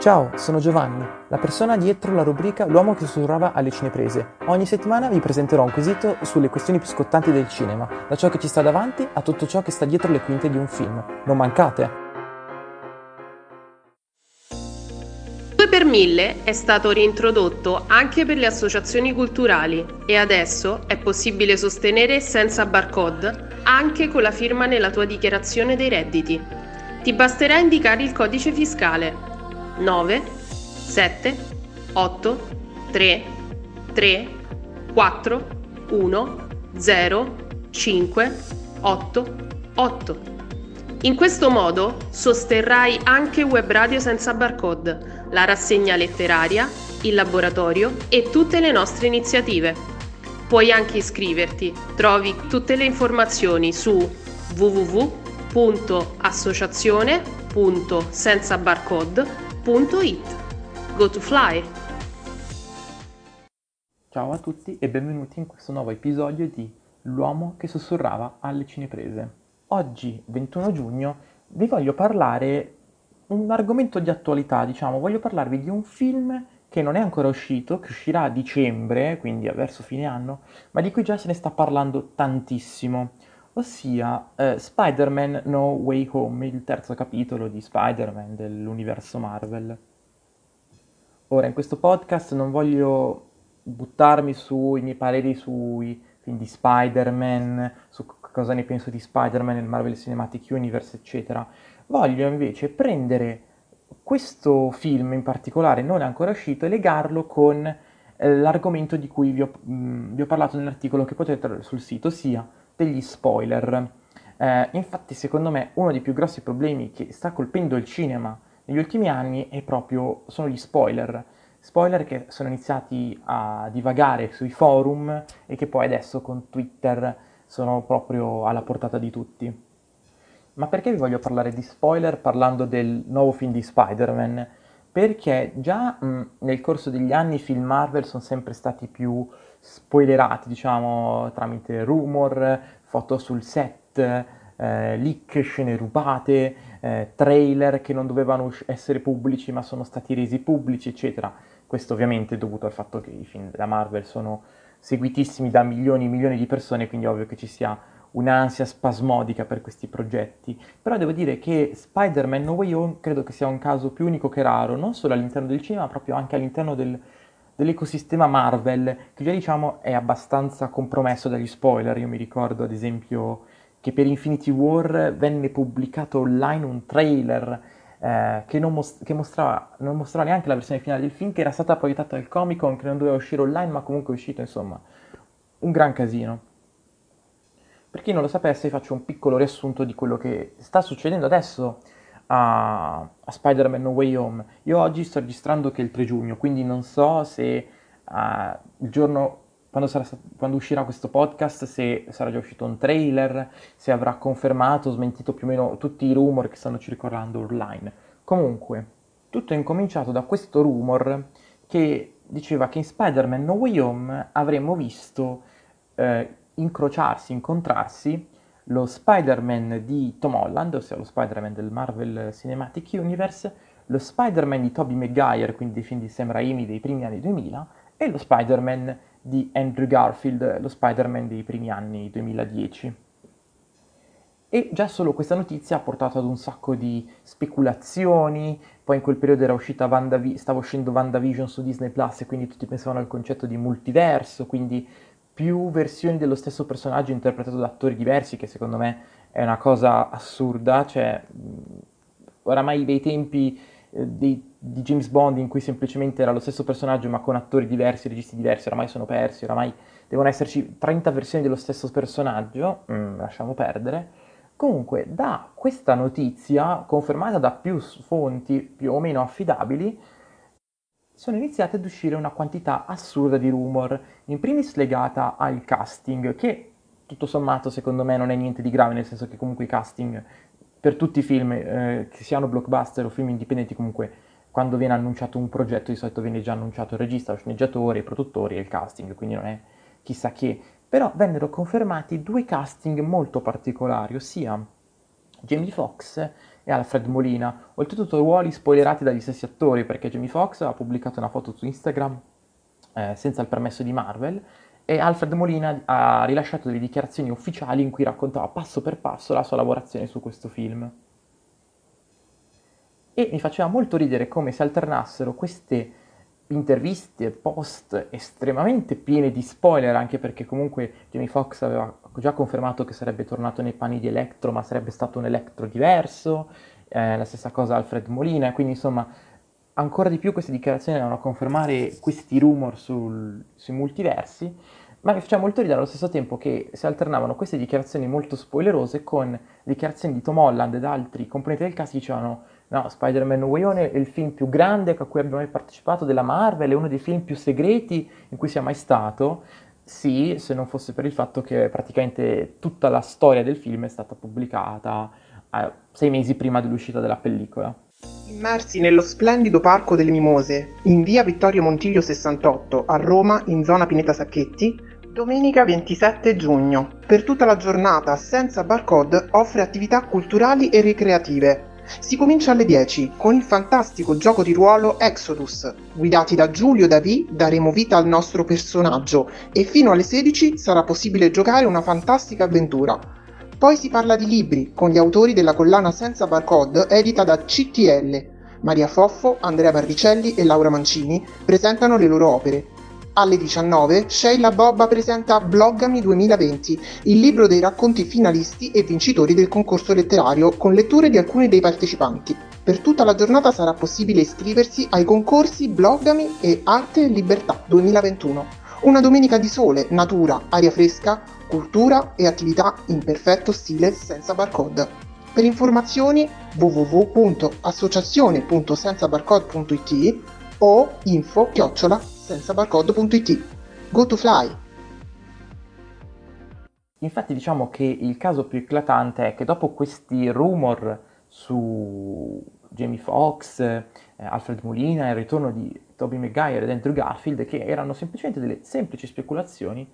Ciao, sono Giovanni, la persona dietro la rubrica L'uomo che sussurrava alle cineprese. Ogni settimana vi presenterò un quesito sulle questioni più scottanti del cinema, da ciò che ci sta davanti a tutto ciò che sta dietro le quinte di un film. Non mancate! 2 per 1000 è stato reintrodotto anche per le associazioni culturali e adesso è possibile sostenere senza barcode anche con la firma nella tua dichiarazione dei redditi. Ti basterà indicare il codice fiscale 9, 7, 8, 3, 3, 4, 1, 0, 5, 8, 8. In questo modo sosterrai anche Web Radio senza barcode, la rassegna letteraria, il laboratorio e tutte le nostre iniziative. Puoi anche iscriverti, trovi tutte le informazioni su www.associazione.senzabarcode.com www.it. Go to fly! Ciao a tutti e benvenuti in questo nuovo episodio di L'uomo che sussurrava alle cineprese. Oggi, 21 giugno, vi voglio parlare un argomento di attualità, diciamo, voglio parlarvi di un film che non è ancora uscito, che uscirà a dicembre, quindi verso fine anno, ma di cui già se ne sta parlando tantissimo ossia eh, Spider-Man No Way Home, il terzo capitolo di Spider-Man dell'universo Marvel. Ora, in questo podcast non voglio buttarmi sui miei pareri sui film di Spider-Man, su cosa ne penso di Spider-Man nel Marvel Cinematic Universe, eccetera. Voglio invece prendere questo film in particolare, non ancora uscito, e legarlo con eh, l'argomento di cui vi ho, mh, vi ho parlato nell'articolo che potete trovare sul sito, sia degli spoiler. Eh, infatti, secondo me, uno dei più grossi problemi che sta colpendo il cinema negli ultimi anni è proprio, sono gli spoiler. Spoiler che sono iniziati a divagare sui forum e che poi adesso con Twitter sono proprio alla portata di tutti. Ma perché vi voglio parlare di spoiler parlando del nuovo film di Spider-Man? Perché già mh, nel corso degli anni i film Marvel sono sempre stati più spoilerati, diciamo, tramite rumor, foto sul set, eh, leak, scene rubate, eh, trailer che non dovevano essere pubblici ma sono stati resi pubblici, eccetera. Questo ovviamente è dovuto al fatto che i film della Marvel sono seguitissimi da milioni e milioni di persone, quindi è ovvio che ci sia un'ansia spasmodica per questi progetti. Però devo dire che Spider-Man No Way Home credo che sia un caso più unico che raro, non solo all'interno del cinema, ma proprio anche all'interno del, dell'ecosistema Marvel, che già diciamo è abbastanza compromesso dagli spoiler. Io mi ricordo ad esempio che per Infinity War venne pubblicato online un trailer eh, che, non, most- che mostrava, non, mostrava, neanche la versione finale del film, che era stata proiettata al Comic Con, che non doveva uscire online, ma comunque è uscito, insomma, un gran casino. Per chi non lo sapesse, faccio un piccolo riassunto di quello che sta succedendo adesso a, a Spider-Man No Way Home. Io oggi sto registrando che è il 3 giugno, quindi non so se uh, il giorno quando, sarà, quando, uscirà questo podcast, se sarà già uscito un trailer, se avrà confermato, smentito più o meno tutti i rumor che stanno circolando online. Comunque, tutto è incominciato da questo rumor che diceva che in Spider-Man No Way Home avremmo visto eh, incrociarsi, incontrarsi lo Spider-Man di Tom Holland, ossia lo Spider-Man del Marvel Cinematic Universe, lo Spider-Man di Tobey Maguire, quindi dei film di Sam Raimi dei primi anni 2000, e lo Spider-Man di Andrew Garfield, lo Spider-Man dei primi anni 2010. E già solo questa notizia ha portato ad un sacco di speculazioni, poi in quel periodo era uscita Vandav- stava uscendo WandaVision su Disney Plus e quindi tutti pensavano al concetto di multiverso, quindi più versioni dello stesso personaggio interpretato da attori diversi, che secondo me è una cosa assurda, cioè oramai dei tempi eh, di, di, James Bond in cui semplicemente era lo stesso personaggio ma con attori diversi, registi diversi, oramai sono persi, oramai devono esserci 30 versioni dello stesso personaggio, mm, lasciamo perdere. Comunque, da questa notizia, confermata da più fonti più o meno affidabili, sono iniziate ad uscire una quantità assurda di rumor, in primis legata al casting, che tutto sommato secondo me non è niente di grave, nel senso che comunque i casting per tutti i film, eh, che siano blockbuster o film indipendenti, comunque quando viene annunciato un progetto di solito viene già annunciato il regista, lo sceneggiatore, i produttori e il casting, quindi non è chissà che. Però vennero confermati due casting molto particolari, ossia Jamie Foxx e Alfred Molina, oltretutto ruoli spoilerati dagli stessi attori perché Jamie Foxx ha pubblicato una foto su Instagram eh, senza il permesso di Marvel e Alfred Molina ha rilasciato delle dichiarazioni ufficiali in cui raccontava passo per passo la sua lavorazione su questo film. E mi faceva molto ridere come si alternassero queste interviste post estremamente piene di spoiler, anche perché comunque Jamie Foxx aveva già confermato che sarebbe tornato nei panni di Electro, ma sarebbe stato un Electro diverso, eh, la stessa cosa Alfred Molina, quindi insomma ancora di più queste dichiarazioni andavano a confermare questi rumor sul, sui multiversi, ma mi faceva molto ridere allo stesso tempo che si alternavano queste dichiarazioni molto spoilerose con dichiarazioni di Tom Holland ed altri componenti del cast che dicevano no, Spider-Man No Way Home è il film più grande a cui abbiamo mai partecipato della Marvel, è uno dei film più segreti in cui sia mai stato, sì, se non fosse per il fatto che praticamente tutta la storia del film è stata pubblicata eh, sei mesi prima dell'uscita della pellicola. Immersi nello splendido Parco delle Mimose, in via Vittorio Montiglio 68, a Roma, in zona Pineta Sacchetti, domenica 27 giugno. Per tutta la giornata, senza barcode, offre attività culturali e ricreative. Si comincia alle 10 con il fantastico gioco di ruolo Exodus. Guidati da Giulio Davi daremo vita al nostro personaggio e fino alle 16 sarà possibile giocare una fantastica avventura. Poi si parla di libri con gli autori della collana Senza Barcode edita da CTL. Maria Foffo, Andrea Barricelli e Laura Mancini presentano le loro opere alle 19 Sheila Bobba presenta Bloggami 2020, il libro dei racconti finalisti e vincitori del concorso letterario con letture di alcuni dei partecipanti. Per tutta la giornata sarà possibile iscriversi ai concorsi Bloggami e Arte e Libertà 2021. Una domenica di sole, natura, aria fresca, cultura e attività in perfetto stile senza barcode. Per informazioni www.associazione.senzabarcode.it o info chiocciola senzabarcode.it. Go to fly! Infatti diciamo che il caso più eclatante è che dopo questi rumor su Jamie Foxx, eh, Alfred Molina il ritorno di Tobey Maguire ed Andrew Garfield, che erano semplicemente delle semplici speculazioni,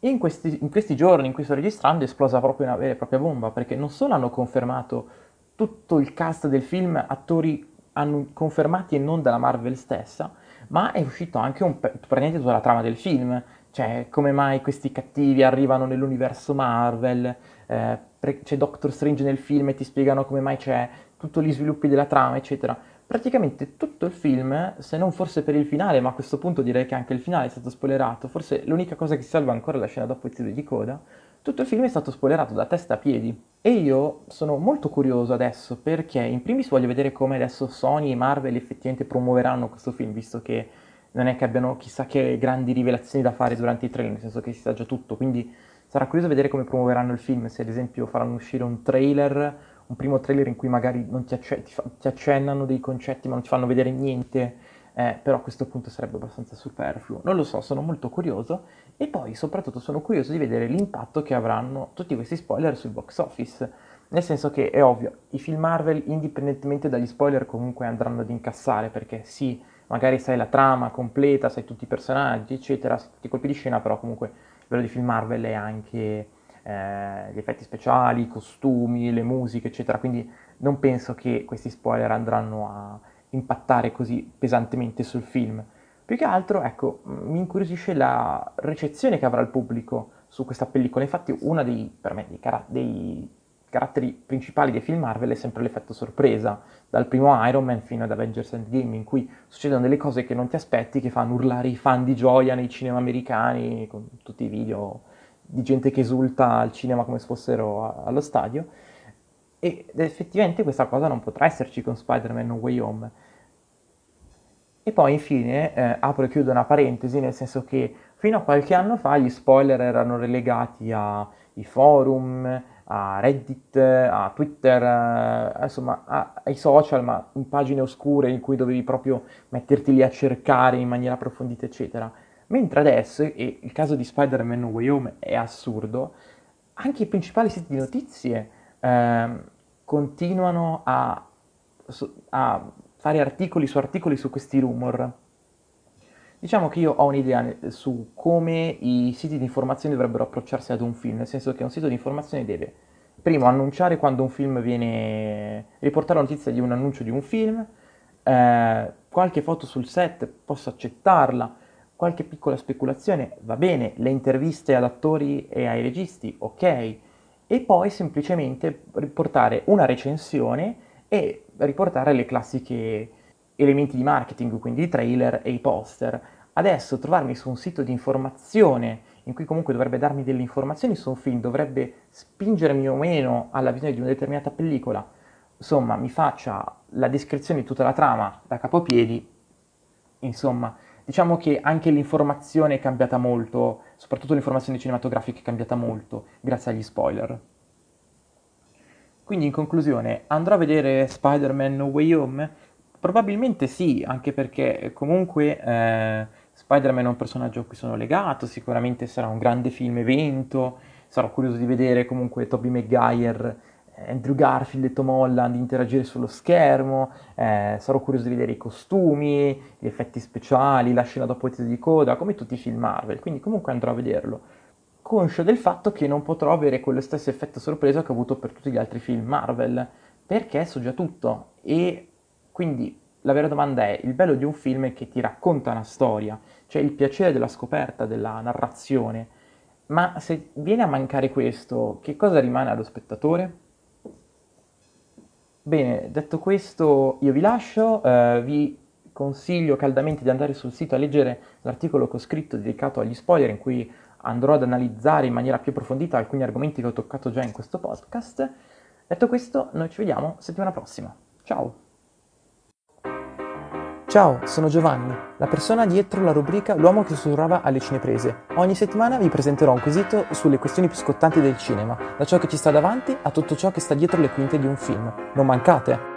in questi, in questi giorni in cui sto registrando è esplosa proprio una vera e propria bomba, perché non solo hanno confermato tutto il cast del film, attori hanno confermati e non dalla Marvel stessa, ma è uscito anche un, praticamente tutta la trama del film, cioè come mai questi cattivi arrivano nell'universo Marvel, eh, c'è Doctor Strange nel film e ti spiegano come mai c'è tutti gli sviluppi della trama, eccetera. Praticamente tutto il film, se non forse per il finale, ma a questo punto direi che anche il finale è stato spoilerato, forse l'unica cosa che salva ancora è la scena dopo i titoli di coda, tutto il film è stato spoilerato da testa a piedi. E io sono molto curioso adesso perché in primis voglio vedere come adesso Sony e Marvel effettivamente promuoveranno questo film, visto che non è che abbiano chissà che grandi rivelazioni da fare durante i trailer, nel senso che si sa già tutto, quindi sarà curioso vedere come promuoveranno il film, se ad esempio faranno uscire un trailer, un primo trailer in cui magari non ti, acc- ti, fa- ti accennano dei concetti ma non ti fanno vedere niente, eh, però a questo punto sarebbe abbastanza superfluo. Non lo so, sono molto curioso e poi soprattutto sono curioso di vedere l'impatto che avranno tutti questi spoiler sul box office. Nel senso che è ovvio, i film Marvel, indipendentemente dagli spoiler, comunque andranno ad incassare, perché sì, magari sai la trama completa, sai tutti i personaggi, eccetera, sai tutti i colpi di scena, però comunque livello di film Marvel è anche eh, gli effetti speciali, i costumi, le musiche, eccetera. Quindi non penso che questi spoiler andranno a impattare così pesantemente sul film. Più che altro, ecco, mi incuriosisce la ricezione che avrà il pubblico su questa pellicola. Infatti, uno dei, per me, dei, car- dei caratteri principali dei film Marvel è sempre l'effetto sorpresa, dal primo Iron Man fino ad Avengers Endgame, in cui succedono delle cose che non ti aspetti, che fanno urlare i fan di gioia nei cinema americani, con tutti i video di gente che esulta al cinema come se fossero allo stadio. Ed effettivamente questa cosa non potrà esserci con Spider-Man No Way Home e poi infine eh, apro e chiudo una parentesi, nel senso che fino a qualche anno fa gli spoiler erano relegati ai forum, a Reddit, a Twitter, eh, insomma a, ai social, ma in pagine oscure in cui dovevi proprio metterti lì a cercare in maniera approfondita, eccetera. Mentre adesso, e il caso di Spider-Man No Way Home è assurdo, anche i principali siti di notizie eh, continuano a, a fare articoli su articoli su questi rumor. Diciamo che io ho un'idea su come i siti di informazione dovrebbero approcciarsi ad un film, nel senso che un sito di informazione deve primo, annunciare quando un film viene... riportare la notizia di un annuncio di un film, eh, qualche foto sul set posso accettarla, qualche piccola speculazione va bene, le interviste ad attori e ai registi ok, e poi semplicemente riportare una recensione e riportare le classiche elementi di marketing, quindi i trailer e i poster. Adesso trovarmi su un sito di informazione in cui comunque dovrebbe darmi delle informazioni su un film, dovrebbe spingermi o meno alla visione di una determinata pellicola, insomma, mi faccia la descrizione di tutta la trama da capopiedi, insomma, diciamo che anche l'informazione è cambiata molto, soprattutto l'informazione cinematografica è cambiata molto grazie agli spoiler. Quindi in conclusione, andrò a vedere Spider-Man No Way Home? Probabilmente sì, anche perché comunque eh, Spider-Man è un personaggio a cui sono legato, sicuramente sarà un grande film evento, sarò curioso di vedere comunque Tobey Maguire, eh, Andrew Garfield e Tom Holland interagire sullo schermo, eh, sarò curioso di vedere i costumi, gli effetti speciali, la scena dopo titoli di coda, come tutti i film Marvel, quindi comunque andrò a vederlo. Conscio del fatto che non potrò avere quello stesso effetto sorpresa che ho avuto per tutti gli altri film Marvel, perché so già tutto e quindi la vera domanda è, il bello di un film è che ti racconta una storia, cioè il piacere della scoperta, della narrazione, ma se viene a mancare questo, che cosa rimane allo spettatore? Bene, detto questo io vi lascio, eh, vi consiglio caldamente di andare sul sito a leggere l'articolo che ho scritto dedicato agli spoiler in cui andrò ad analizzare in maniera più approfondita alcuni argomenti che ho toccato già in questo podcast. Detto questo, noi ci vediamo settimana prossima. Ciao! Ciao, sono Giovanni, la persona dietro la rubrica L'uomo che sussurrava alle cineprese. Ogni settimana vi presenterò un quesito sulle questioni più scottanti del cinema, da ciò che ci sta davanti a tutto ciò che sta dietro le quinte di un film. Non mancate!